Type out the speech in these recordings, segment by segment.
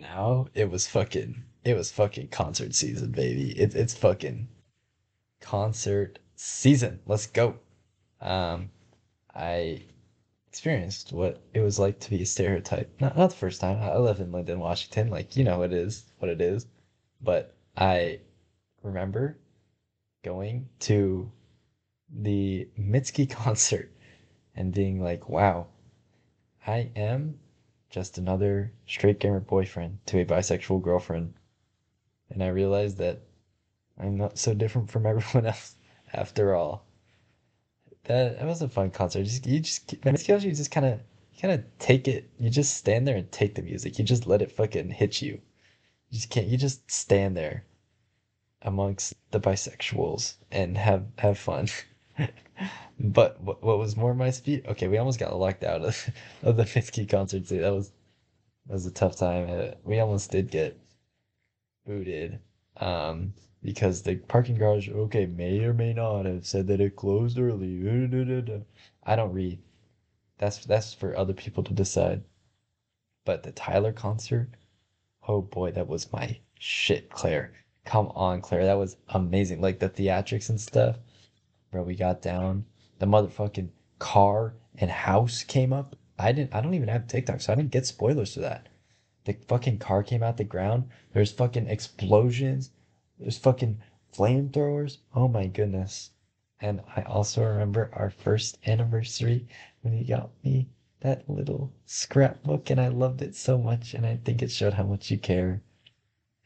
now it was fucking it was fucking concert season, baby. It, it's fucking concert season. Let's go. Um, I experienced what it was like to be a stereotype. Not not the first time. I live in Lynden, Washington. Like you know it is, what it is. But I remember going to the Mitski concert and being like, "Wow, I am just another straight gamer boyfriend to a bisexual girlfriend." And I realized that I'm not so different from everyone else after all. That that was a fun concert. Just you just man, skills you just kind of kind of take it. You just stand there and take the music. You just let it fucking hit you. You just can't. You just stand there amongst the bisexuals and have have fun. but what, what was more my speed? Okay, we almost got locked out of, of the Mitski concert too. That was that was a tough time. Uh, we almost did get booted um, because the parking garage, okay, may or may not have said that it closed early. I don't read. That's that's for other people to decide. But the Tyler concert, oh boy, that was my shit, Claire. Come on, Claire, that was amazing. Like the theatrics and stuff. Bro, we got down. The motherfucking car and house came up. I didn't I don't even have TikTok, so I didn't get spoilers to that. The fucking car came out the ground. There's fucking explosions. There's fucking flamethrowers. Oh my goodness. And I also remember our first anniversary when you got me that little scrapbook and I loved it so much and I think it showed how much you care.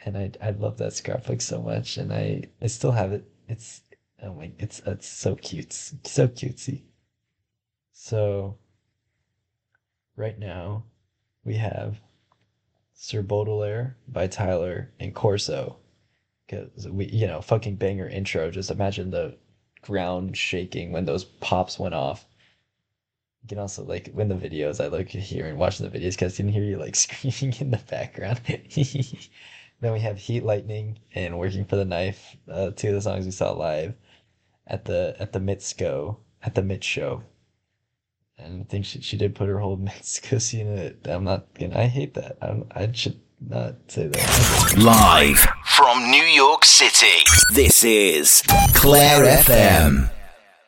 And I I love that scrapbook so much and I I still have it. It's oh my it's it's so cute. So cutesy. So right now we have Sir Baudelaire by Tyler and Corso. Because we, you know, fucking banger intro. Just imagine the ground shaking when those pops went off. You can also like when the videos I like hear and watching the videos because I can hear you like screaming in the background. then we have Heat Lightning and Working for the Knife, uh, two of the songs we saw live at the at the Mitsko at the Mit show. And I think she, she did put her whole Mexico scene in it. I'm not gonna. I hate that. I'm, I should not say that. Live from New York City, this is Claire FM.